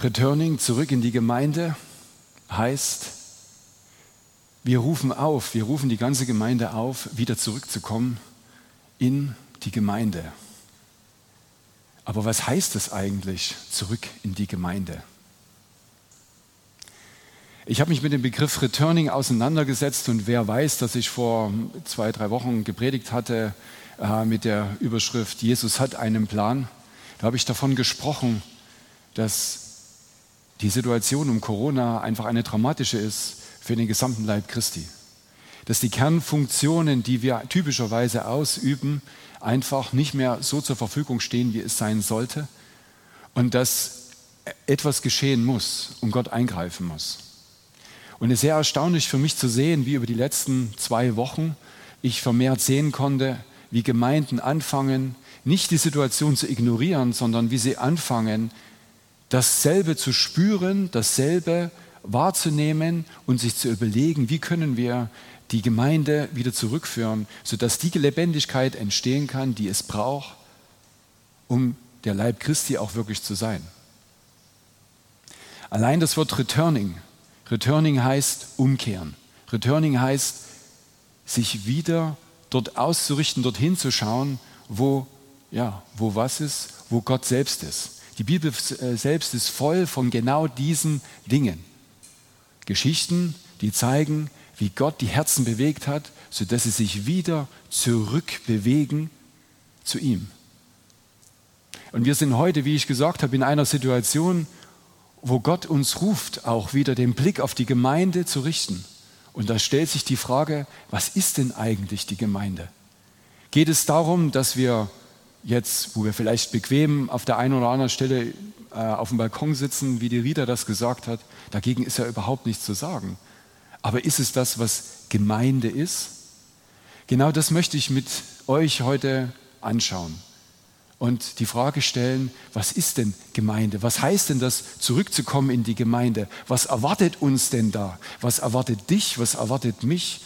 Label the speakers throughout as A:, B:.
A: Returning zurück in die Gemeinde heißt, wir rufen auf, wir rufen die ganze Gemeinde auf, wieder zurückzukommen in die Gemeinde. Aber was heißt es eigentlich, zurück in die Gemeinde? Ich habe mich mit dem Begriff Returning auseinandergesetzt und wer weiß, dass ich vor zwei, drei Wochen gepredigt hatte äh, mit der Überschrift Jesus hat einen Plan, da habe ich davon gesprochen, dass die Situation um Corona einfach eine dramatische ist für den gesamten Leib Christi. Dass die Kernfunktionen, die wir typischerweise ausüben, einfach nicht mehr so zur Verfügung stehen, wie es sein sollte. Und dass etwas geschehen muss und Gott eingreifen muss. Und es ist sehr erstaunlich für mich zu sehen, wie über die letzten zwei Wochen ich vermehrt sehen konnte, wie Gemeinden anfangen, nicht die Situation zu ignorieren, sondern wie sie anfangen, dasselbe zu spüren, dasselbe wahrzunehmen und sich zu überlegen, wie können wir die Gemeinde wieder zurückführen, sodass die Lebendigkeit entstehen kann, die es braucht, um der Leib Christi auch wirklich zu sein. Allein das Wort Returning. Returning heißt umkehren. Returning heißt, sich wieder dort auszurichten, dorthin zu schauen, wo, ja, wo was ist, wo Gott selbst ist. Die Bibel äh, selbst ist voll von genau diesen Dingen. Geschichten, die zeigen, wie Gott die Herzen bewegt hat, sodass sie sich wieder zurückbewegen zu ihm. Und wir sind heute, wie ich gesagt habe, in einer Situation, wo Gott uns ruft, auch wieder den Blick auf die Gemeinde zu richten. Und da stellt sich die Frage, was ist denn eigentlich die Gemeinde? Geht es darum, dass wir jetzt, wo wir vielleicht bequem auf der einen oder anderen Stelle äh, auf dem Balkon sitzen, wie die Rita das gesagt hat, dagegen ist ja überhaupt nichts zu sagen. Aber ist es das, was Gemeinde ist? Genau das möchte ich mit euch heute anschauen und die Frage stellen, was ist denn Gemeinde? Was heißt denn das, zurückzukommen in die Gemeinde? Was erwartet uns denn da? Was erwartet dich? Was erwartet mich?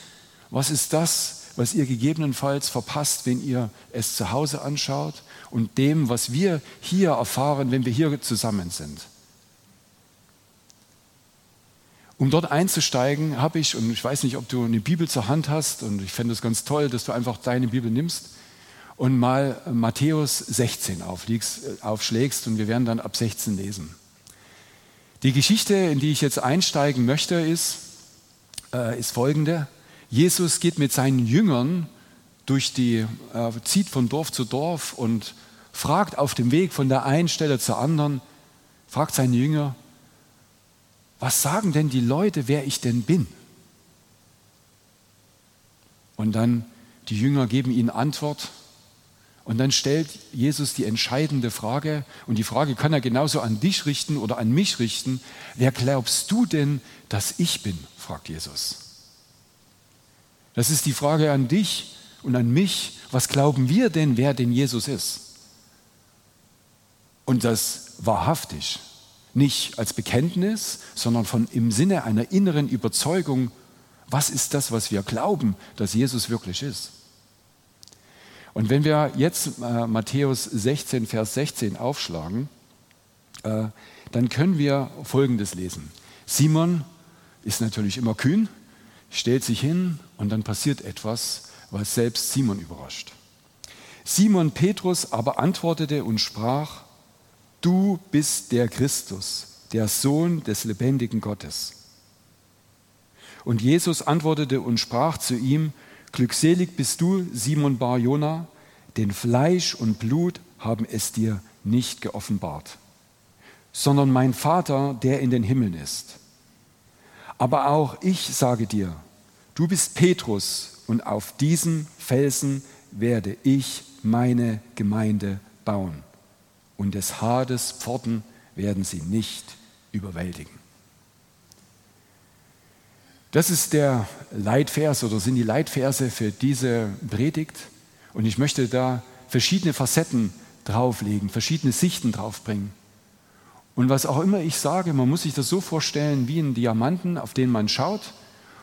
A: Was ist das, was ihr gegebenenfalls verpasst, wenn ihr es zu Hause anschaut und dem, was wir hier erfahren, wenn wir hier zusammen sind. Um dort einzusteigen, habe ich, und ich weiß nicht, ob du eine Bibel zur Hand hast, und ich fände es ganz toll, dass du einfach deine Bibel nimmst und mal Matthäus 16 aufschlägst, und wir werden dann ab 16 lesen. Die Geschichte, in die ich jetzt einsteigen möchte, ist, äh, ist folgende. Jesus geht mit seinen Jüngern durch die, äh, zieht von Dorf zu Dorf und fragt auf dem Weg von der einen Stelle zur anderen, fragt seine Jünger, was sagen denn die Leute, wer ich denn bin? Und dann die Jünger geben ihnen Antwort. Und dann stellt Jesus die entscheidende Frage, und die Frage kann er genauso an dich richten oder an mich richten. Wer glaubst du denn, dass ich bin? fragt Jesus. Das ist die Frage an dich und an mich. Was glauben wir denn, wer denn Jesus ist? Und das wahrhaftig. Nicht als Bekenntnis, sondern von im Sinne einer inneren Überzeugung, was ist das, was wir glauben, dass Jesus wirklich ist. Und wenn wir jetzt äh, Matthäus 16, Vers 16 aufschlagen, äh, dann können wir Folgendes lesen. Simon ist natürlich immer kühn, stellt sich hin und dann passiert etwas, was selbst Simon überrascht. Simon Petrus aber antwortete und sprach, du bist der Christus, der Sohn des lebendigen Gottes. Und Jesus antwortete und sprach zu ihm, glückselig bist du, Simon Bar Jona, denn Fleisch und Blut haben es dir nicht geoffenbart, sondern mein Vater, der in den Himmeln ist. Aber auch ich sage dir, du bist Petrus und auf diesen Felsen werde ich meine Gemeinde bauen. Und des Hades Pforten werden sie nicht überwältigen. Das ist der Leitvers oder sind die Leitverse für diese Predigt. Und ich möchte da verschiedene Facetten drauflegen, verschiedene Sichten draufbringen. Und was auch immer ich sage, man muss sich das so vorstellen wie ein Diamanten, auf den man schaut.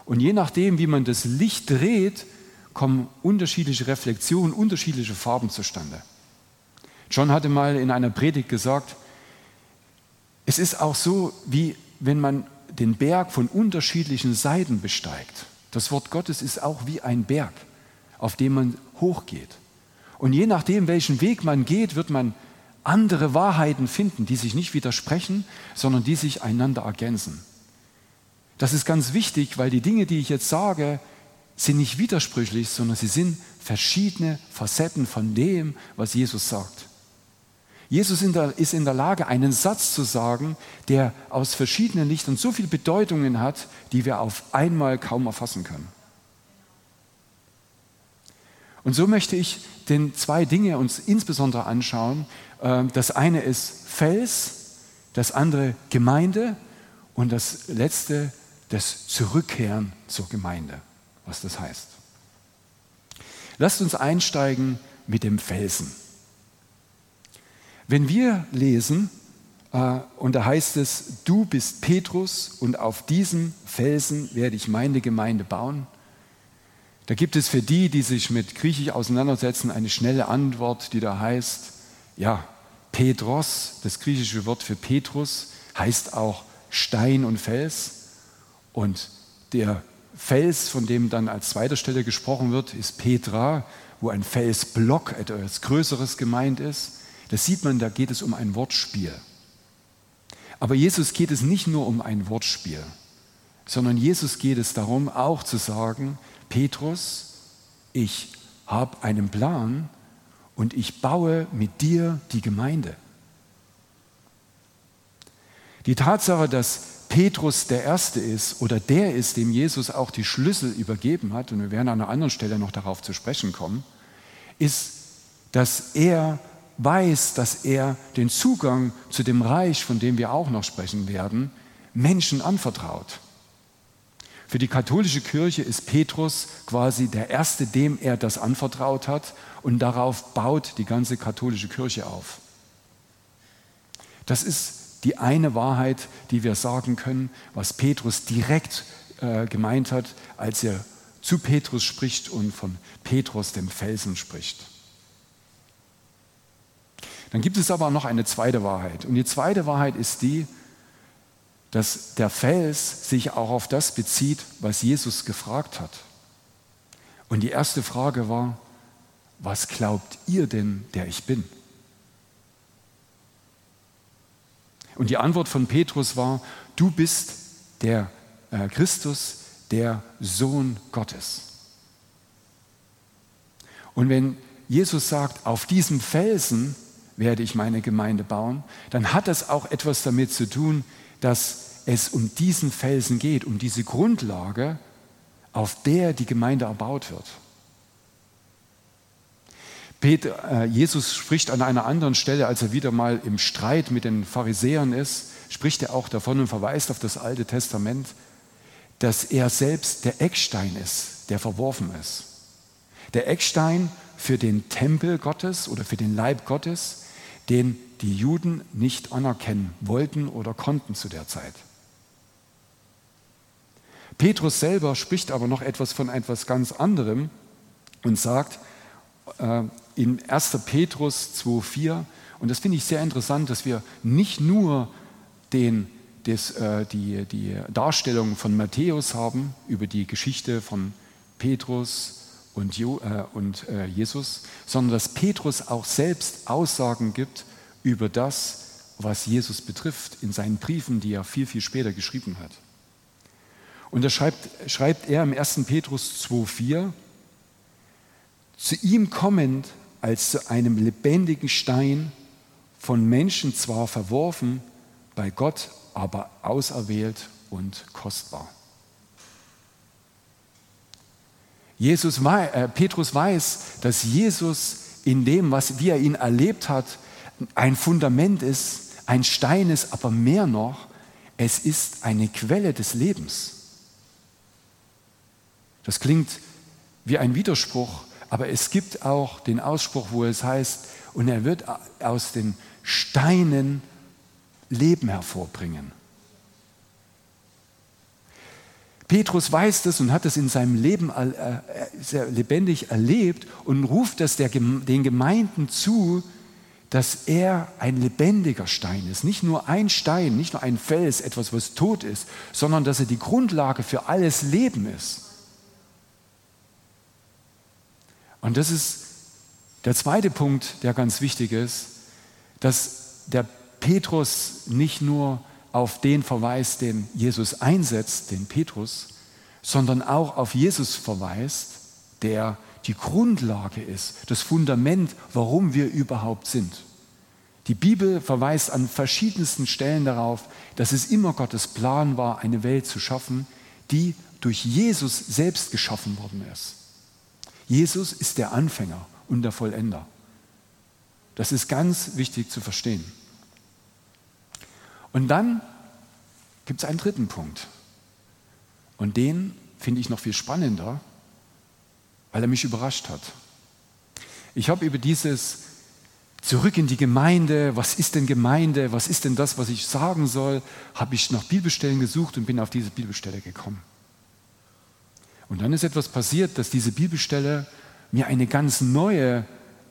A: Und je nachdem, wie man das Licht dreht, kommen unterschiedliche Reflexionen, unterschiedliche Farben zustande. John hatte mal in einer Predigt gesagt, Es ist auch so, wie wenn man den Berg von unterschiedlichen Seiten besteigt. Das Wort Gottes ist auch wie ein Berg, auf dem man hochgeht. Und je nachdem, welchen Weg man geht, wird man andere Wahrheiten finden, die sich nicht widersprechen, sondern die sich einander ergänzen. Das ist ganz wichtig, weil die Dinge, die ich jetzt sage, sind nicht widersprüchlich, sondern sie sind verschiedene Facetten von dem, was Jesus sagt. Jesus ist in der Lage, einen Satz zu sagen, der aus verschiedenen Lichtern so viele Bedeutungen hat, die wir auf einmal kaum erfassen können. Und so möchte ich den zwei Dinge uns insbesondere anschauen. Ähm, das eine ist Fels, das andere Gemeinde und das letzte das Zurückkehren zur Gemeinde, was das heißt. Lasst uns einsteigen mit dem Felsen. Wenn wir lesen, äh, und da heißt es, du bist Petrus und auf diesem Felsen werde ich meine Gemeinde bauen, da gibt es für die, die sich mit Griechisch auseinandersetzen, eine schnelle Antwort, die da heißt, ja, Petros, das griechische Wort für Petrus, heißt auch Stein und Fels. Und der Fels, von dem dann als zweiter Stelle gesprochen wird, ist Petra, wo ein Felsblock, etwas Größeres gemeint ist. Das sieht man, da geht es um ein Wortspiel. Aber Jesus geht es nicht nur um ein Wortspiel, sondern Jesus geht es darum, auch zu sagen, Petrus, ich habe einen Plan und ich baue mit dir die Gemeinde. Die Tatsache, dass Petrus der Erste ist oder der ist, dem Jesus auch die Schlüssel übergeben hat, und wir werden an einer anderen Stelle noch darauf zu sprechen kommen, ist, dass er weiß, dass er den Zugang zu dem Reich, von dem wir auch noch sprechen werden, Menschen anvertraut. Für die katholische Kirche ist Petrus quasi der Erste, dem er das anvertraut hat und darauf baut die ganze katholische Kirche auf. Das ist die eine Wahrheit, die wir sagen können, was Petrus direkt äh, gemeint hat, als er zu Petrus spricht und von Petrus dem Felsen spricht. Dann gibt es aber noch eine zweite Wahrheit. Und die zweite Wahrheit ist die, dass der Fels sich auch auf das bezieht, was Jesus gefragt hat. Und die erste Frage war, was glaubt ihr denn, der ich bin? Und die Antwort von Petrus war, du bist der äh, Christus, der Sohn Gottes. Und wenn Jesus sagt, auf diesem Felsen werde ich meine Gemeinde bauen, dann hat das auch etwas damit zu tun, dass es um diesen Felsen geht, um diese Grundlage, auf der die Gemeinde erbaut wird. Äh, Jesus spricht an einer anderen Stelle, als er wieder mal im Streit mit den Pharisäern ist, spricht er auch davon und verweist auf das Alte Testament, dass er selbst der Eckstein ist, der verworfen ist. Der Eckstein für den Tempel Gottes oder für den Leib Gottes, den die Juden nicht anerkennen wollten oder konnten zu der Zeit. Petrus selber spricht aber noch etwas von etwas ganz anderem und sagt äh, in 1. Petrus 2,4, und das finde ich sehr interessant, dass wir nicht nur den, des, äh, die, die Darstellung von Matthäus haben über die Geschichte von Petrus und, jo, äh, und äh, Jesus, sondern dass Petrus auch selbst Aussagen gibt über das, was Jesus betrifft, in seinen Briefen, die er viel, viel später geschrieben hat. Und da schreibt, schreibt er im 1. Petrus 2,4, zu ihm kommend als zu einem lebendigen Stein, von Menschen zwar verworfen, bei Gott aber auserwählt und kostbar. Jesus, äh, Petrus weiß, dass Jesus in dem, was wie er ihn erlebt hat, ein Fundament ist, ein Stein ist, aber mehr noch, es ist eine Quelle des Lebens. Das klingt wie ein Widerspruch, aber es gibt auch den Ausspruch, wo es heißt, und er wird aus den Steinen Leben hervorbringen. Petrus weiß das und hat es in seinem Leben sehr lebendig erlebt und ruft es den Gemeinden zu, dass er ein lebendiger Stein ist. Nicht nur ein Stein, nicht nur ein Fels, etwas, was tot ist, sondern dass er die Grundlage für alles Leben ist. Und das ist der zweite Punkt, der ganz wichtig ist, dass der Petrus nicht nur auf den verweist, den Jesus einsetzt, den Petrus, sondern auch auf Jesus verweist, der die Grundlage ist, das Fundament, warum wir überhaupt sind. Die Bibel verweist an verschiedensten Stellen darauf, dass es immer Gottes Plan war, eine Welt zu schaffen, die durch Jesus selbst geschaffen worden ist. Jesus ist der Anfänger und der Vollender. Das ist ganz wichtig zu verstehen. Und dann gibt es einen dritten Punkt. Und den finde ich noch viel spannender, weil er mich überrascht hat. Ich habe über dieses Zurück in die Gemeinde, was ist denn Gemeinde, was ist denn das, was ich sagen soll, habe ich nach Bibelstellen gesucht und bin auf diese Bibelstelle gekommen. Und dann ist etwas passiert, dass diese Bibelstelle mir eine ganz neue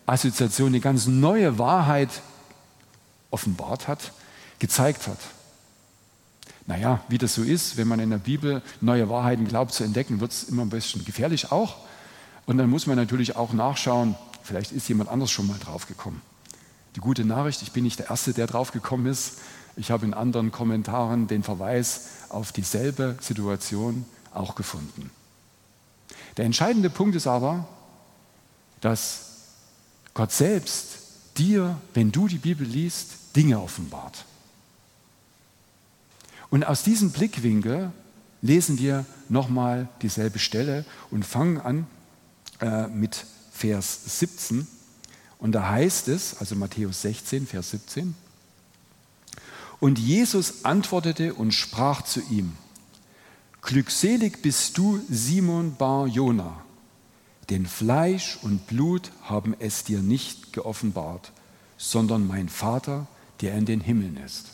A: Assoziation, eine ganz neue Wahrheit offenbart hat, gezeigt hat. Naja, wie das so ist, wenn man in der Bibel neue Wahrheiten glaubt zu entdecken, wird es immer ein bisschen gefährlich auch. Und dann muss man natürlich auch nachschauen, vielleicht ist jemand anders schon mal draufgekommen. Die gute Nachricht, ich bin nicht der Erste, der draufgekommen ist. Ich habe in anderen Kommentaren den Verweis auf dieselbe Situation auch gefunden. Der entscheidende Punkt ist aber, dass Gott selbst dir, wenn du die Bibel liest, Dinge offenbart. Und aus diesem Blickwinkel lesen wir nochmal dieselbe Stelle und fangen an äh, mit Vers 17. Und da heißt es, also Matthäus 16, Vers 17, und Jesus antwortete und sprach zu ihm, Glückselig bist du, Simon Bar Jona, denn Fleisch und Blut haben es dir nicht geoffenbart, sondern mein Vater, der in den Himmeln ist.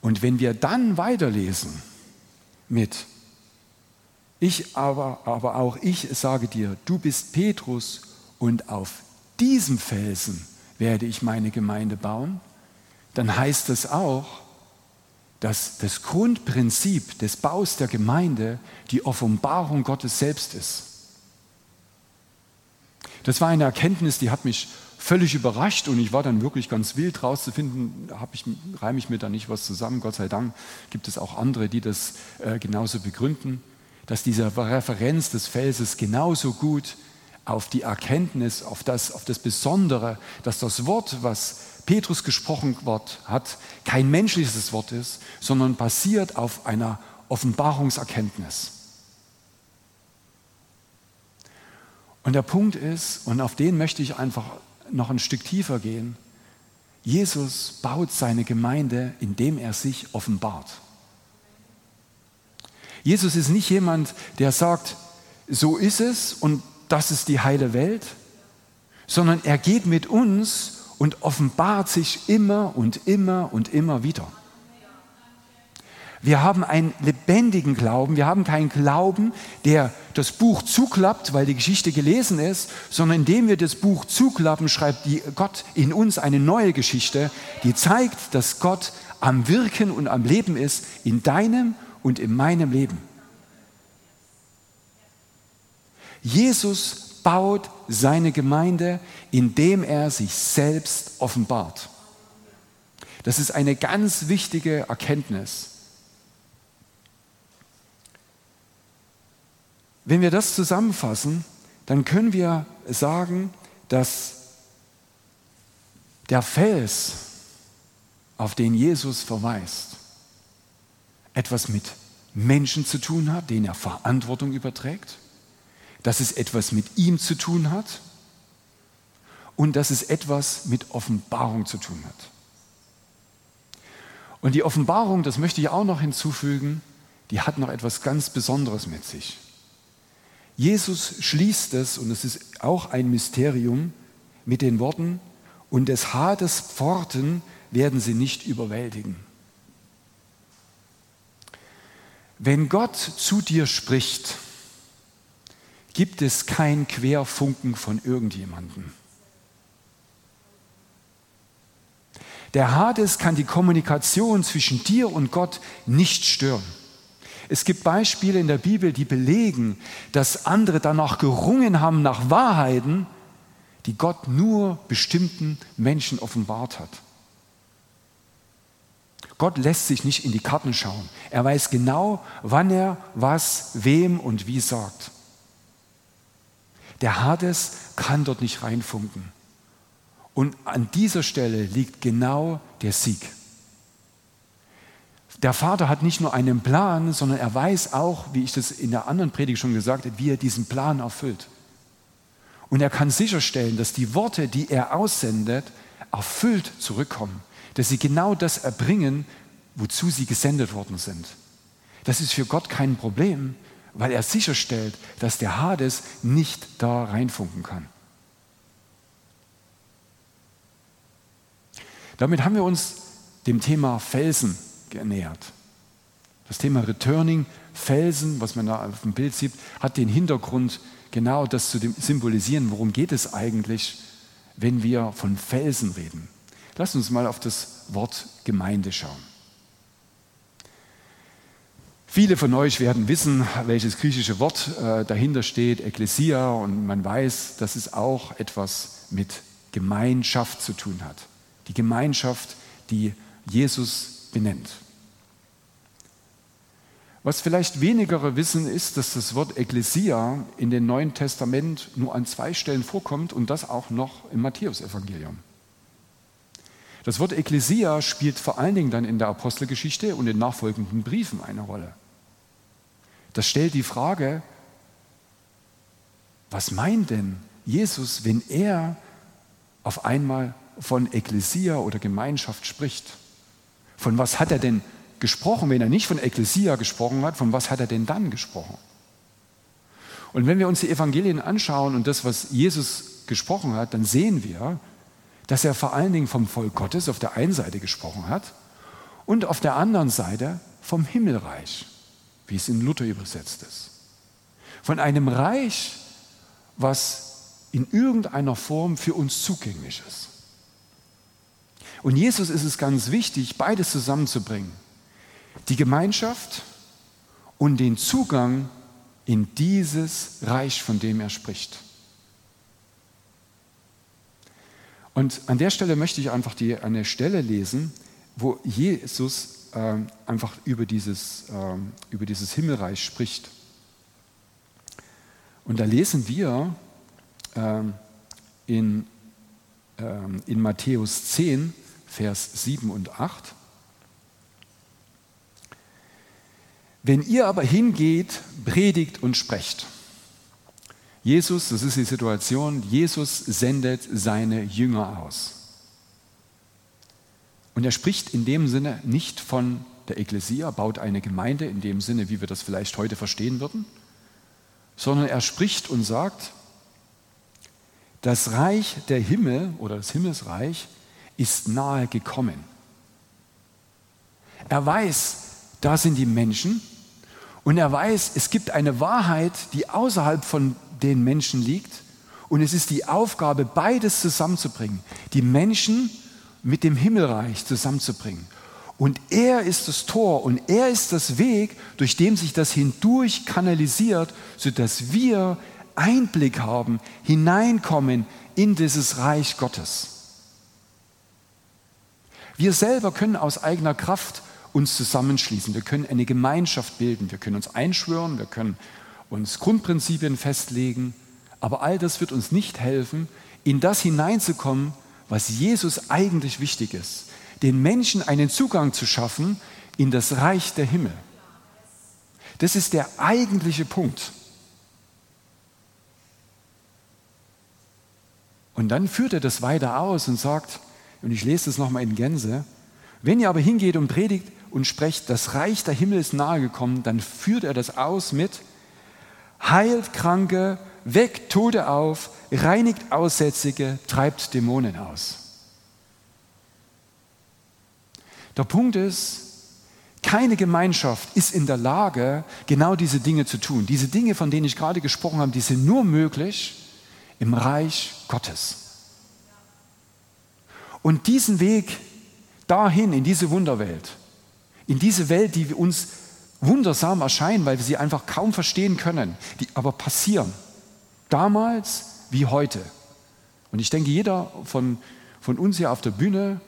A: Und wenn wir dann weiterlesen mit ich aber, aber auch ich sage dir, du bist Petrus und auf diesem Felsen werde ich meine Gemeinde bauen, dann heißt es auch, dass das Grundprinzip des Baus der Gemeinde die Offenbarung Gottes selbst ist. Das war eine Erkenntnis, die hat mich völlig überrascht und ich war dann wirklich ganz wild rauszufinden, ich, reime ich mir da nicht was zusammen. Gott sei Dank gibt es auch andere, die das äh, genauso begründen dass diese Referenz des Felses genauso gut auf die Erkenntnis, auf das, auf das Besondere, dass das Wort, was Petrus gesprochen hat, kein menschliches Wort ist, sondern basiert auf einer Offenbarungserkenntnis. Und der Punkt ist, und auf den möchte ich einfach noch ein Stück tiefer gehen, Jesus baut seine Gemeinde, indem er sich offenbart. Jesus ist nicht jemand, der sagt, so ist es und das ist die heile Welt, sondern er geht mit uns und offenbart sich immer und immer und immer wieder. Wir haben einen lebendigen Glauben. Wir haben keinen Glauben, der das Buch zuklappt, weil die Geschichte gelesen ist, sondern indem wir das Buch zuklappen, schreibt Gott in uns eine neue Geschichte, die zeigt, dass Gott am Wirken und am Leben ist in deinem und in meinem Leben. Jesus baut seine Gemeinde, indem er sich selbst offenbart. Das ist eine ganz wichtige Erkenntnis. Wenn wir das zusammenfassen, dann können wir sagen, dass der Fels, auf den Jesus verweist, etwas mit Menschen zu tun hat, denen er Verantwortung überträgt, dass es etwas mit ihm zu tun hat und dass es etwas mit Offenbarung zu tun hat. Und die Offenbarung, das möchte ich auch noch hinzufügen, die hat noch etwas ganz Besonderes mit sich. Jesus schließt es, und es ist auch ein Mysterium, mit den Worten, und des Hades Pforten werden sie nicht überwältigen. Wenn Gott zu dir spricht, gibt es kein Querfunken von irgendjemandem. Der Hades kann die Kommunikation zwischen dir und Gott nicht stören. Es gibt Beispiele in der Bibel, die belegen, dass andere danach gerungen haben nach Wahrheiten, die Gott nur bestimmten Menschen offenbart hat. Gott lässt sich nicht in die Karten schauen. Er weiß genau, wann er was, wem und wie sagt. Der Hades kann dort nicht reinfunken. Und an dieser Stelle liegt genau der Sieg. Der Vater hat nicht nur einen Plan, sondern er weiß auch, wie ich das in der anderen Predigt schon gesagt habe, wie er diesen Plan erfüllt. Und er kann sicherstellen, dass die Worte, die er aussendet, erfüllt zurückkommen. Dass sie genau das erbringen, wozu sie gesendet worden sind. Das ist für Gott kein Problem, weil er sicherstellt, dass der Hades nicht da reinfunken kann. Damit haben wir uns dem Thema Felsen genähert. Das Thema Returning, Felsen, was man da auf dem Bild sieht, hat den Hintergrund, genau das zu symbolisieren. Worum geht es eigentlich, wenn wir von Felsen reden? Lass uns mal auf das Wort Gemeinde schauen. Viele von euch werden wissen, welches griechische Wort äh, dahinter steht, Ekklesia, und man weiß, dass es auch etwas mit Gemeinschaft zu tun hat. Die Gemeinschaft, die Jesus benennt. Was vielleicht wenigere wissen, ist, dass das Wort Ekklesia in dem Neuen Testament nur an zwei Stellen vorkommt und das auch noch im Matthäusevangelium. Das Wort Ekklesia spielt vor allen Dingen dann in der Apostelgeschichte und in nachfolgenden Briefen eine Rolle. Das stellt die Frage, was meint denn Jesus, wenn er auf einmal von Ekklesia oder Gemeinschaft spricht? Von was hat er denn gesprochen, wenn er nicht von Ekklesia gesprochen hat, von was hat er denn dann gesprochen? Und wenn wir uns die Evangelien anschauen und das, was Jesus gesprochen hat, dann sehen wir, dass er vor allen Dingen vom Volk Gottes auf der einen Seite gesprochen hat und auf der anderen Seite vom Himmelreich, wie es in Luther übersetzt ist. Von einem Reich, was in irgendeiner Form für uns zugänglich ist. Und Jesus ist es ganz wichtig, beides zusammenzubringen die Gemeinschaft und den Zugang in dieses Reich, von dem er spricht. Und an der Stelle möchte ich einfach die, eine Stelle lesen, wo Jesus äh, einfach über dieses, äh, über dieses Himmelreich spricht. Und da lesen wir äh, in, ähm, in Matthäus 10, Vers 7 und 8. Wenn ihr aber hingeht, predigt und sprecht. Jesus, das ist die Situation, Jesus sendet seine Jünger aus. Und er spricht in dem Sinne nicht von der Ekklesia, baut eine Gemeinde in dem Sinne, wie wir das vielleicht heute verstehen würden, sondern er spricht und sagt, das Reich der Himmel oder das Himmelsreich ist nahe gekommen. Er weiß, da sind die Menschen und er weiß, es gibt eine Wahrheit, die außerhalb von den Menschen liegt und es ist die Aufgabe, beides zusammenzubringen, die Menschen mit dem Himmelreich zusammenzubringen. Und er ist das Tor und er ist das Weg, durch dem sich das hindurch kanalisiert, sodass wir Einblick haben, hineinkommen in dieses Reich Gottes. Wir selber können aus eigener Kraft uns zusammenschließen. Wir können eine Gemeinschaft bilden. Wir können uns einschwören. Wir können uns Grundprinzipien festlegen. Aber all das wird uns nicht helfen, in das hineinzukommen, was Jesus eigentlich wichtig ist. Den Menschen einen Zugang zu schaffen in das Reich der Himmel. Das ist der eigentliche Punkt. Und dann führt er das weiter aus und sagt, und ich lese das nochmal in Gänse, wenn ihr aber hingeht und predigt und sprecht, das Reich der Himmel ist nahegekommen, dann führt er das aus mit, heilt Kranke, weckt Tote auf, reinigt Aussätzige, treibt Dämonen aus. Der Punkt ist, keine Gemeinschaft ist in der Lage, genau diese Dinge zu tun. Diese Dinge, von denen ich gerade gesprochen habe, die sind nur möglich im Reich Gottes. Und diesen Weg dahin in diese Wunderwelt, in diese Welt, die uns wundersam erscheinen, weil wir sie einfach kaum verstehen können, die aber passieren. Damals wie heute. Und ich denke, jeder von, von uns hier auf der Bühne,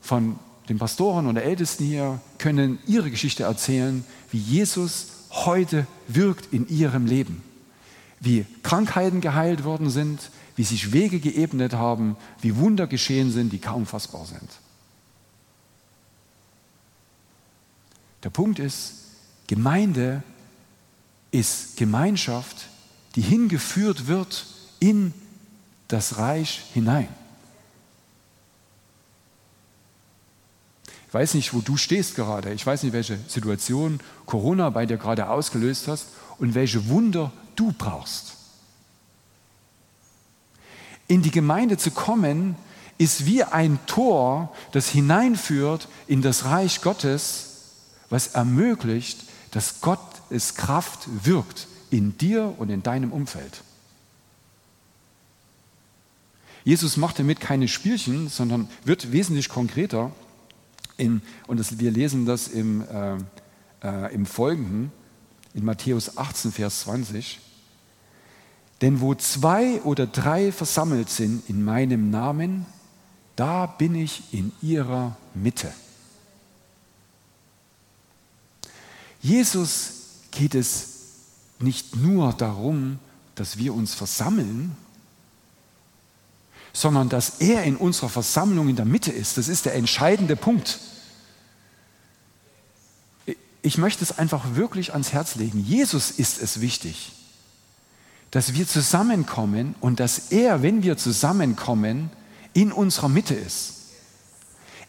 A: von den Pastoren und der Ältesten hier, können ihre Geschichte erzählen, wie Jesus heute wirkt in ihrem Leben. Wie Krankheiten geheilt worden sind, wie sich Wege geebnet haben, wie Wunder geschehen sind, die kaum fassbar sind. Der Punkt ist, Gemeinde ist Gemeinschaft, die hingeführt wird in das Reich hinein. Ich weiß nicht, wo du stehst gerade. Ich weiß nicht, welche Situation Corona bei dir gerade ausgelöst hast und welche Wunder du brauchst. In die Gemeinde zu kommen, ist wie ein Tor, das hineinführt in das Reich Gottes, was ermöglicht, dass Gottes Kraft wirkt in dir und in deinem Umfeld. Jesus macht damit keine Spielchen, sondern wird wesentlich konkreter. In, und das, wir lesen das im, äh, äh, im Folgenden, in Matthäus 18, Vers 20. Denn wo zwei oder drei versammelt sind in meinem Namen, da bin ich in ihrer Mitte. Jesus geht es nicht nur darum, dass wir uns versammeln, sondern dass er in unserer Versammlung in der Mitte ist. Das ist der entscheidende Punkt. Ich möchte es einfach wirklich ans Herz legen. Jesus ist es wichtig, dass wir zusammenkommen und dass er, wenn wir zusammenkommen, in unserer Mitte ist.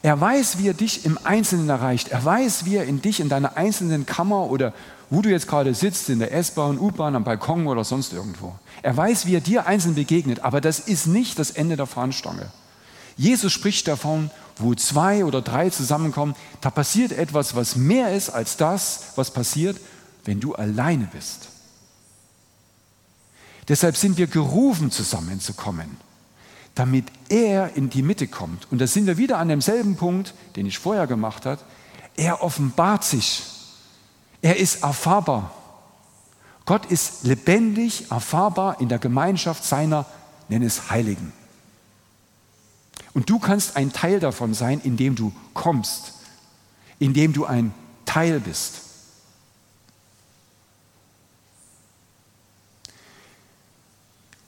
A: Er weiß, wie er dich im Einzelnen erreicht. Er weiß, wie er in dich in deiner einzelnen Kammer oder wo du jetzt gerade sitzt, in der S-Bahn, U-Bahn, am Balkon oder sonst irgendwo. Er weiß, wie er dir einzeln begegnet, aber das ist nicht das Ende der Fahnenstange. Jesus spricht davon, wo zwei oder drei zusammenkommen, da passiert etwas, was mehr ist als das, was passiert, wenn du alleine bist. Deshalb sind wir gerufen, zusammenzukommen damit er in die Mitte kommt. Und da sind wir wieder an demselben Punkt, den ich vorher gemacht habe. Er offenbart sich. Er ist erfahrbar. Gott ist lebendig, erfahrbar in der Gemeinschaft seiner, nenn es Heiligen. Und du kannst ein Teil davon sein, indem du kommst, indem du ein Teil bist.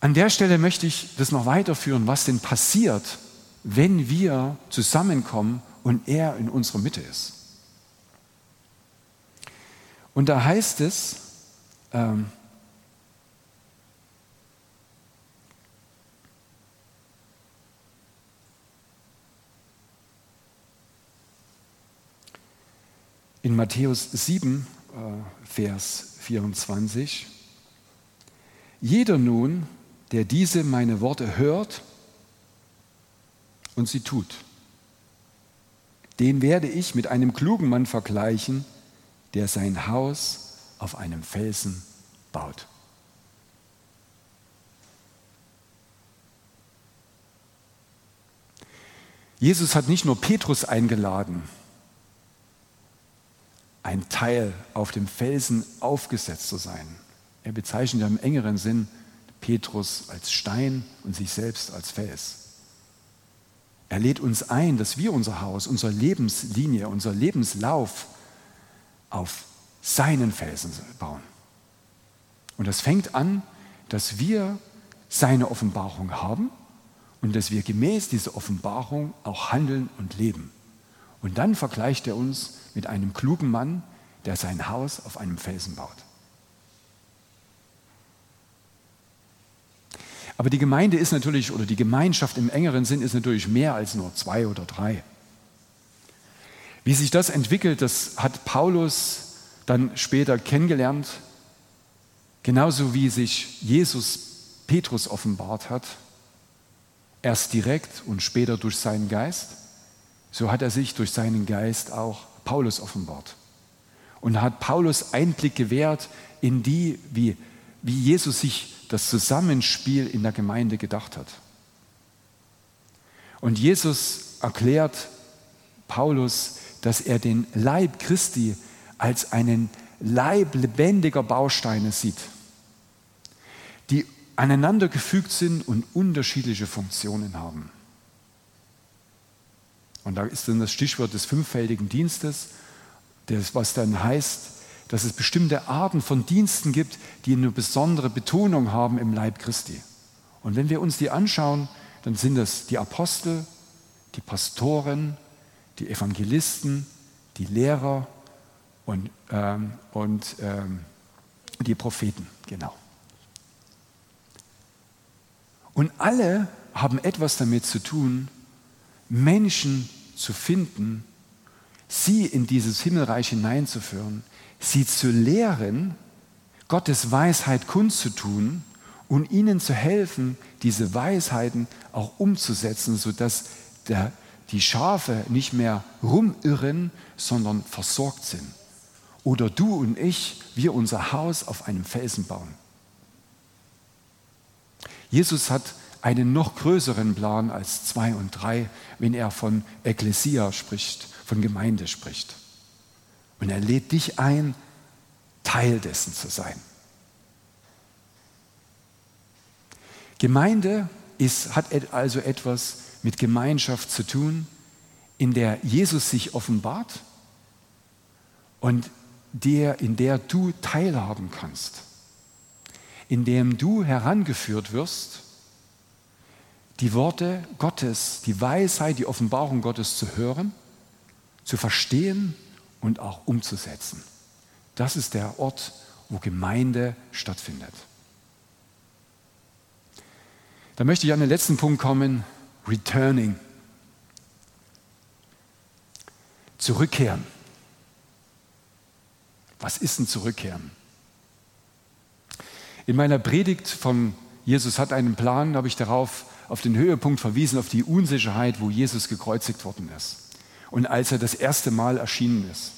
A: An der Stelle möchte ich das noch weiterführen, was denn passiert, wenn wir zusammenkommen und er in unserer Mitte ist. Und da heißt es, ähm, in Matthäus 7, äh, Vers 24, jeder nun, der diese meine Worte hört und sie tut. Den werde ich mit einem klugen Mann vergleichen, der sein Haus auf einem Felsen baut. Jesus hat nicht nur Petrus eingeladen, ein Teil auf dem Felsen aufgesetzt zu sein. Er bezeichnet ja im engeren Sinn Petrus als Stein und sich selbst als Fels. Er lädt uns ein, dass wir unser Haus, unsere Lebenslinie, unser Lebenslauf auf seinen Felsen bauen. Und das fängt an, dass wir seine Offenbarung haben und dass wir gemäß dieser Offenbarung auch handeln und leben. Und dann vergleicht er uns mit einem klugen Mann, der sein Haus auf einem Felsen baut. Aber die Gemeinde ist natürlich, oder die Gemeinschaft im engeren Sinn ist natürlich mehr als nur zwei oder drei. Wie sich das entwickelt, das hat Paulus dann später kennengelernt, genauso wie sich Jesus Petrus offenbart hat, erst direkt und später durch seinen Geist, so hat er sich durch seinen Geist auch Paulus offenbart. Und hat Paulus Einblick gewährt in die, wie, wie Jesus sich das Zusammenspiel in der Gemeinde gedacht hat. Und Jesus erklärt Paulus, dass er den Leib Christi als einen Leib lebendiger Bausteine sieht, die aneinander gefügt sind und unterschiedliche Funktionen haben. Und da ist dann das Stichwort des fünffältigen Dienstes, das, was dann heißt, dass es bestimmte Arten von Diensten gibt, die eine besondere Betonung haben im Leib Christi. Und wenn wir uns die anschauen, dann sind das die Apostel, die Pastoren, die Evangelisten, die Lehrer und, ähm, und ähm, die Propheten, genau. Und alle haben etwas damit zu tun, Menschen zu finden, sie in dieses Himmelreich hineinzuführen, sie zu lehren, Gottes Weisheit kundzutun und ihnen zu helfen, diese Weisheiten auch umzusetzen, sodass der, die Schafe nicht mehr rumirren, sondern versorgt sind. Oder du und ich, wir unser Haus auf einem Felsen bauen. Jesus hat einen noch größeren Plan als zwei und drei, wenn er von Ekklesia spricht, von Gemeinde spricht. Und er lädt dich ein, Teil dessen zu sein. Gemeinde ist, hat also etwas mit Gemeinschaft zu tun, in der Jesus sich offenbart und der, in der du teilhaben kannst, in dem du herangeführt wirst, die Worte Gottes, die Weisheit, die Offenbarung Gottes zu hören, zu verstehen und auch umzusetzen. Das ist der Ort, wo Gemeinde stattfindet. Da möchte ich an den letzten Punkt kommen, Returning. Zurückkehren. Was ist ein Zurückkehren? In meiner Predigt von Jesus hat einen Plan, habe ich darauf auf den Höhepunkt verwiesen, auf die Unsicherheit, wo Jesus gekreuzigt worden ist und als er das erste Mal erschienen ist.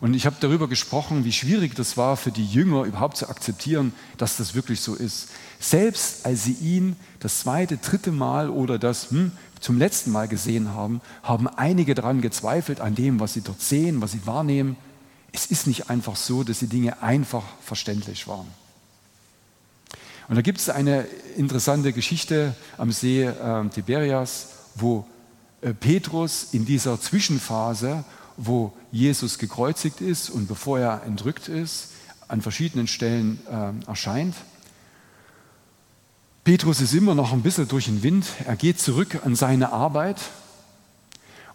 A: Und ich habe darüber gesprochen, wie schwierig das war für die Jünger überhaupt zu akzeptieren, dass das wirklich so ist. Selbst als sie ihn das zweite, dritte Mal oder das hm, zum letzten Mal gesehen haben, haben einige daran gezweifelt, an dem, was sie dort sehen, was sie wahrnehmen. Es ist nicht einfach so, dass die Dinge einfach verständlich waren. Und da gibt es eine interessante Geschichte am See äh, Tiberias, wo äh, Petrus in dieser Zwischenphase wo Jesus gekreuzigt ist und bevor er entrückt ist, an verschiedenen Stellen äh, erscheint. Petrus ist immer noch ein bisschen durch den Wind. Er geht zurück an seine Arbeit.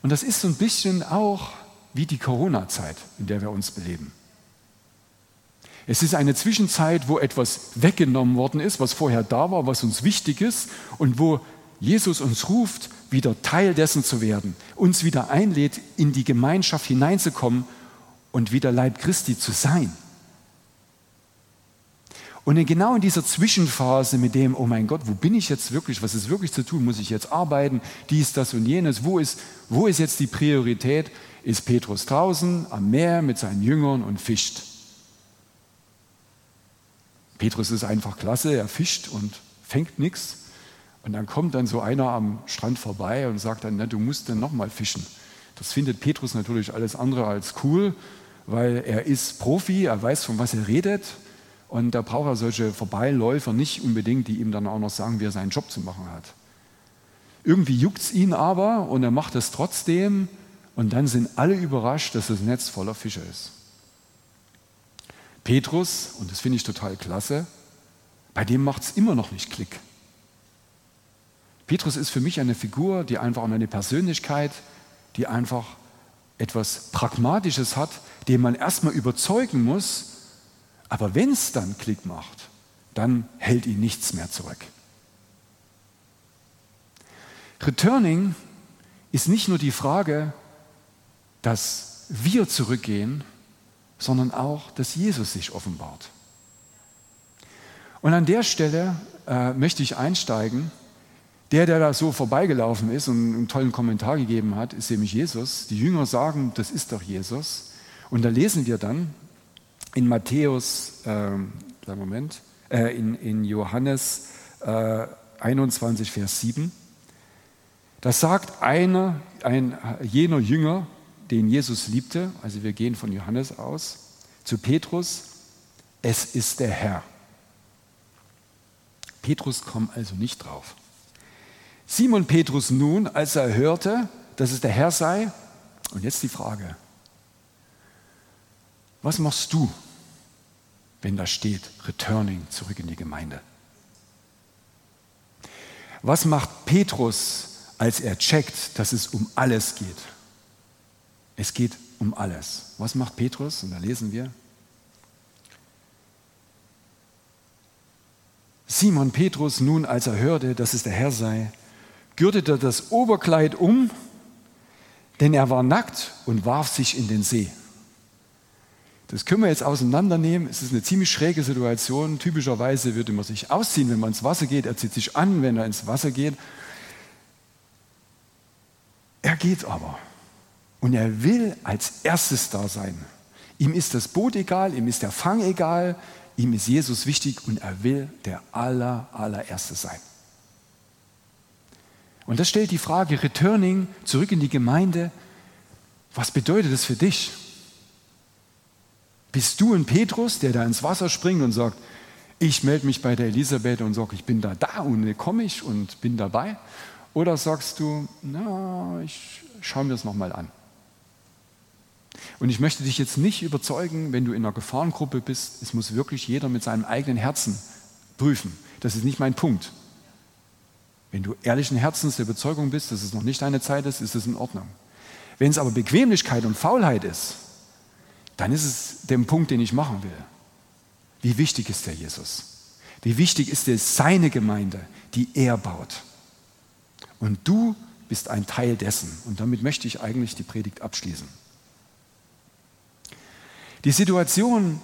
A: Und das ist so ein bisschen auch wie die Corona-Zeit, in der wir uns beleben. Es ist eine Zwischenzeit, wo etwas weggenommen worden ist, was vorher da war, was uns wichtig ist und wo Jesus uns ruft, wieder Teil dessen zu werden, uns wieder einlädt, in die Gemeinschaft hineinzukommen und wieder Leib Christi zu sein. Und genau in dieser Zwischenphase mit dem, oh mein Gott, wo bin ich jetzt wirklich, was ist wirklich zu tun, muss ich jetzt arbeiten, dies, das und jenes, wo ist, wo ist jetzt die Priorität, ist Petrus draußen am Meer mit seinen Jüngern und fischt. Petrus ist einfach klasse, er fischt und fängt nichts. Und dann kommt dann so einer am Strand vorbei und sagt dann, na, du musst dann nochmal fischen. Das findet Petrus natürlich alles andere als cool, weil er ist Profi, er weiß, von was er redet. Und da braucht er solche Vorbeiläufer nicht unbedingt, die ihm dann auch noch sagen, wie er seinen Job zu machen hat. Irgendwie juckt es ihn aber und er macht es trotzdem. Und dann sind alle überrascht, dass das Netz voller Fische ist. Petrus, und das finde ich total klasse, bei dem macht es immer noch nicht Klick. Petrus ist für mich eine Figur, die einfach eine Persönlichkeit, die einfach etwas Pragmatisches hat, den man erstmal überzeugen muss, aber wenn es dann Klick macht, dann hält ihn nichts mehr zurück. Returning ist nicht nur die Frage, dass wir zurückgehen, sondern auch, dass Jesus sich offenbart. Und an der Stelle äh, möchte ich einsteigen der, der da so vorbeigelaufen ist und einen tollen Kommentar gegeben hat, ist nämlich Jesus. Die Jünger sagen, das ist doch Jesus. Und da lesen wir dann in Matthäus, äh, Moment, äh, in, in Johannes äh, 21, Vers 7. Da sagt einer, ein, jener Jünger, den Jesus liebte, also wir gehen von Johannes aus, zu Petrus, es ist der Herr. Petrus kommt also nicht drauf. Simon Petrus nun, als er hörte, dass es der Herr sei, und jetzt die Frage, was machst du, wenn da steht, returning zurück in die Gemeinde? Was macht Petrus, als er checkt, dass es um alles geht? Es geht um alles. Was macht Petrus? Und da lesen wir. Simon Petrus nun, als er hörte, dass es der Herr sei, gürtete das Oberkleid um, denn er war nackt und warf sich in den See. Das können wir jetzt auseinandernehmen. Es ist eine ziemlich schräge Situation. Typischerweise würde man sich ausziehen, wenn man ins Wasser geht. Er zieht sich an, wenn er ins Wasser geht. Er geht aber. Und er will als erstes da sein. Ihm ist das Boot egal, ihm ist der Fang egal, ihm ist Jesus wichtig und er will der aller, allererste sein. Und das stellt die Frage, Returning, zurück in die Gemeinde, was bedeutet das für dich? Bist du ein Petrus, der da ins Wasser springt und sagt, ich melde mich bei der Elisabeth und sage, ich bin da da und komme ich und bin dabei? Oder sagst du, na, ich schaue mir das nochmal an. Und ich möchte dich jetzt nicht überzeugen, wenn du in einer Gefahrengruppe bist, es muss wirklich jeder mit seinem eigenen Herzen prüfen. Das ist nicht mein Punkt. Wenn du ehrlichen Herzens der Überzeugung bist, dass es noch nicht deine Zeit ist, ist es in Ordnung. Wenn es aber Bequemlichkeit und Faulheit ist, dann ist es der Punkt, den ich machen will. Wie wichtig ist der Jesus? Wie wichtig ist es seine Gemeinde, die er baut? Und du bist ein Teil dessen. Und damit möchte ich eigentlich die Predigt abschließen. Die Situation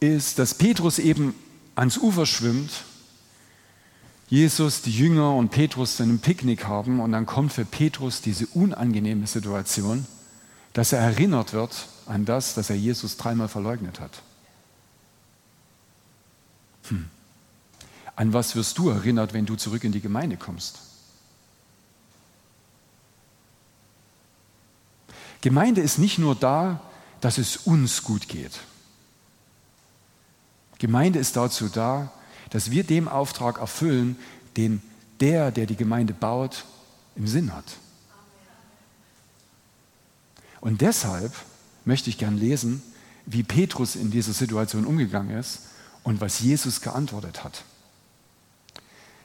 A: ist, dass Petrus eben ans Ufer schwimmt, Jesus, die Jünger und Petrus dann ein Picknick haben und dann kommt für Petrus diese unangenehme Situation, dass er erinnert wird an das, dass er Jesus dreimal verleugnet hat. Hm. An was wirst du erinnert, wenn du zurück in die Gemeinde kommst? Gemeinde ist nicht nur da, dass es uns gut geht. Gemeinde ist dazu da, dass wir dem Auftrag erfüllen, den der, der die Gemeinde baut, im Sinn hat. Und deshalb möchte ich gern lesen, wie Petrus in dieser Situation umgegangen ist und was Jesus geantwortet hat.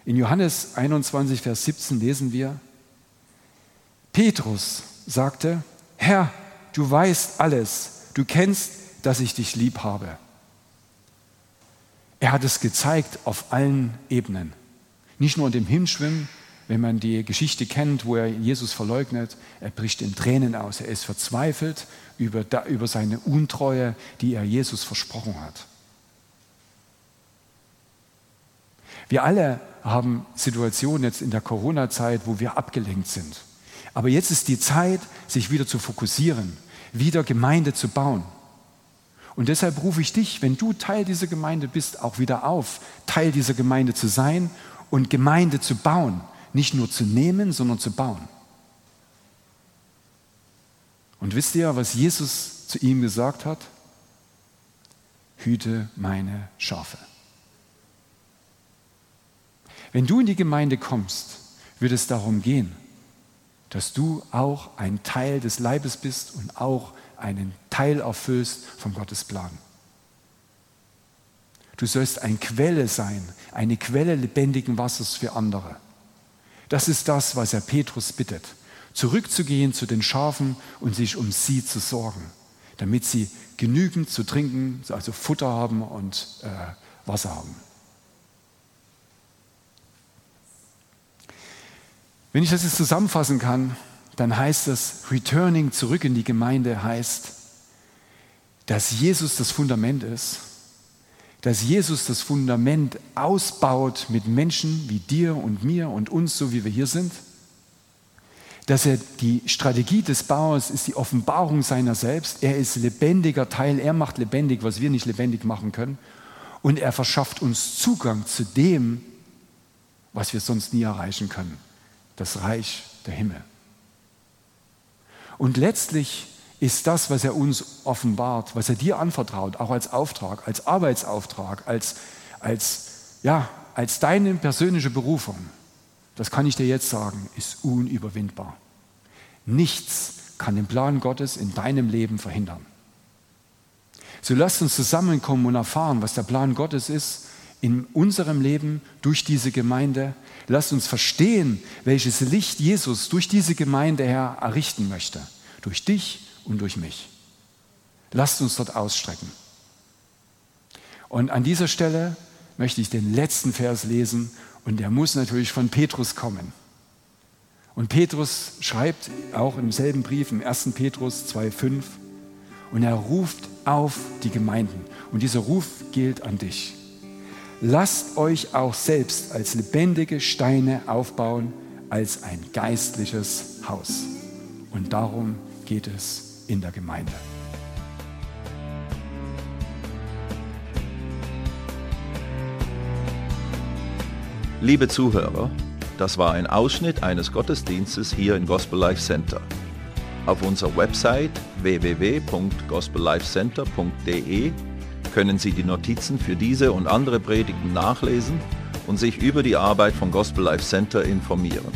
A: In Johannes 21, Vers 17 lesen wir, Petrus sagte, Herr, du weißt alles, du kennst, dass ich dich lieb habe. Er hat es gezeigt auf allen Ebenen. Nicht nur in dem Hinschwimmen, wenn man die Geschichte kennt, wo er Jesus verleugnet, er bricht in Tränen aus, er ist verzweifelt über, über seine Untreue, die er Jesus versprochen hat. Wir alle haben Situationen jetzt in der Corona-Zeit, wo wir abgelenkt sind. Aber jetzt ist die Zeit, sich wieder zu fokussieren, wieder Gemeinde zu bauen. Und deshalb rufe ich dich, wenn du Teil dieser Gemeinde bist, auch wieder auf, Teil dieser Gemeinde zu sein und Gemeinde zu bauen. Nicht nur zu nehmen, sondern zu bauen. Und wisst ihr, was Jesus zu ihm gesagt hat? Hüte meine Schafe. Wenn du in die Gemeinde kommst, wird es darum gehen, dass du auch ein Teil des Leibes bist und auch einen Teil erfüllst von Gottes Plan. Du sollst eine Quelle sein, eine Quelle lebendigen Wassers für andere. Das ist das, was er Petrus bittet, zurückzugehen zu den Schafen und sich um sie zu sorgen, damit sie genügend zu trinken, also Futter haben und äh, Wasser haben. Wenn ich das jetzt zusammenfassen kann, dann heißt das, Returning zurück in die Gemeinde heißt, dass Jesus das Fundament ist, dass Jesus das Fundament ausbaut mit Menschen wie dir und mir und uns, so wie wir hier sind, dass er die Strategie des Bauers ist die Offenbarung seiner selbst. Er ist lebendiger Teil, er macht lebendig, was wir nicht lebendig machen können. Und er verschafft uns Zugang zu dem, was wir sonst nie erreichen können das Reich der Himmel. Und letztlich ist das, was er uns offenbart, was er dir anvertraut, auch als Auftrag, als Arbeitsauftrag, als, als, ja, als deine persönliche Berufung, das kann ich dir jetzt sagen, ist unüberwindbar. Nichts kann den Plan Gottes in deinem Leben verhindern. So lasst uns zusammenkommen und erfahren, was der Plan Gottes ist in unserem Leben durch diese Gemeinde. Lasst uns verstehen, welches Licht Jesus durch diese Gemeinde her errichten möchte. Durch dich und durch mich. Lasst uns dort ausstrecken. Und an dieser Stelle möchte ich den letzten Vers lesen und der muss natürlich von Petrus kommen. Und Petrus schreibt auch im selben Brief, im 1. Petrus 2,5, und er ruft auf die Gemeinden. Und dieser Ruf gilt an dich. Lasst euch auch selbst als lebendige Steine aufbauen, als ein geistliches Haus. Und darum geht es in der Gemeinde.
B: Liebe Zuhörer, das war ein Ausschnitt eines Gottesdienstes hier im Gospel Life Center. Auf unserer Website www.gospellifecenter.de können Sie die Notizen für diese und andere Predigten nachlesen und sich über die Arbeit von Gospel Life Center informieren.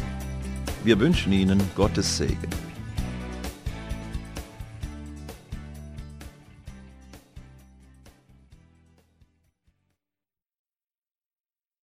B: Wir wünschen Ihnen Gottes Segen.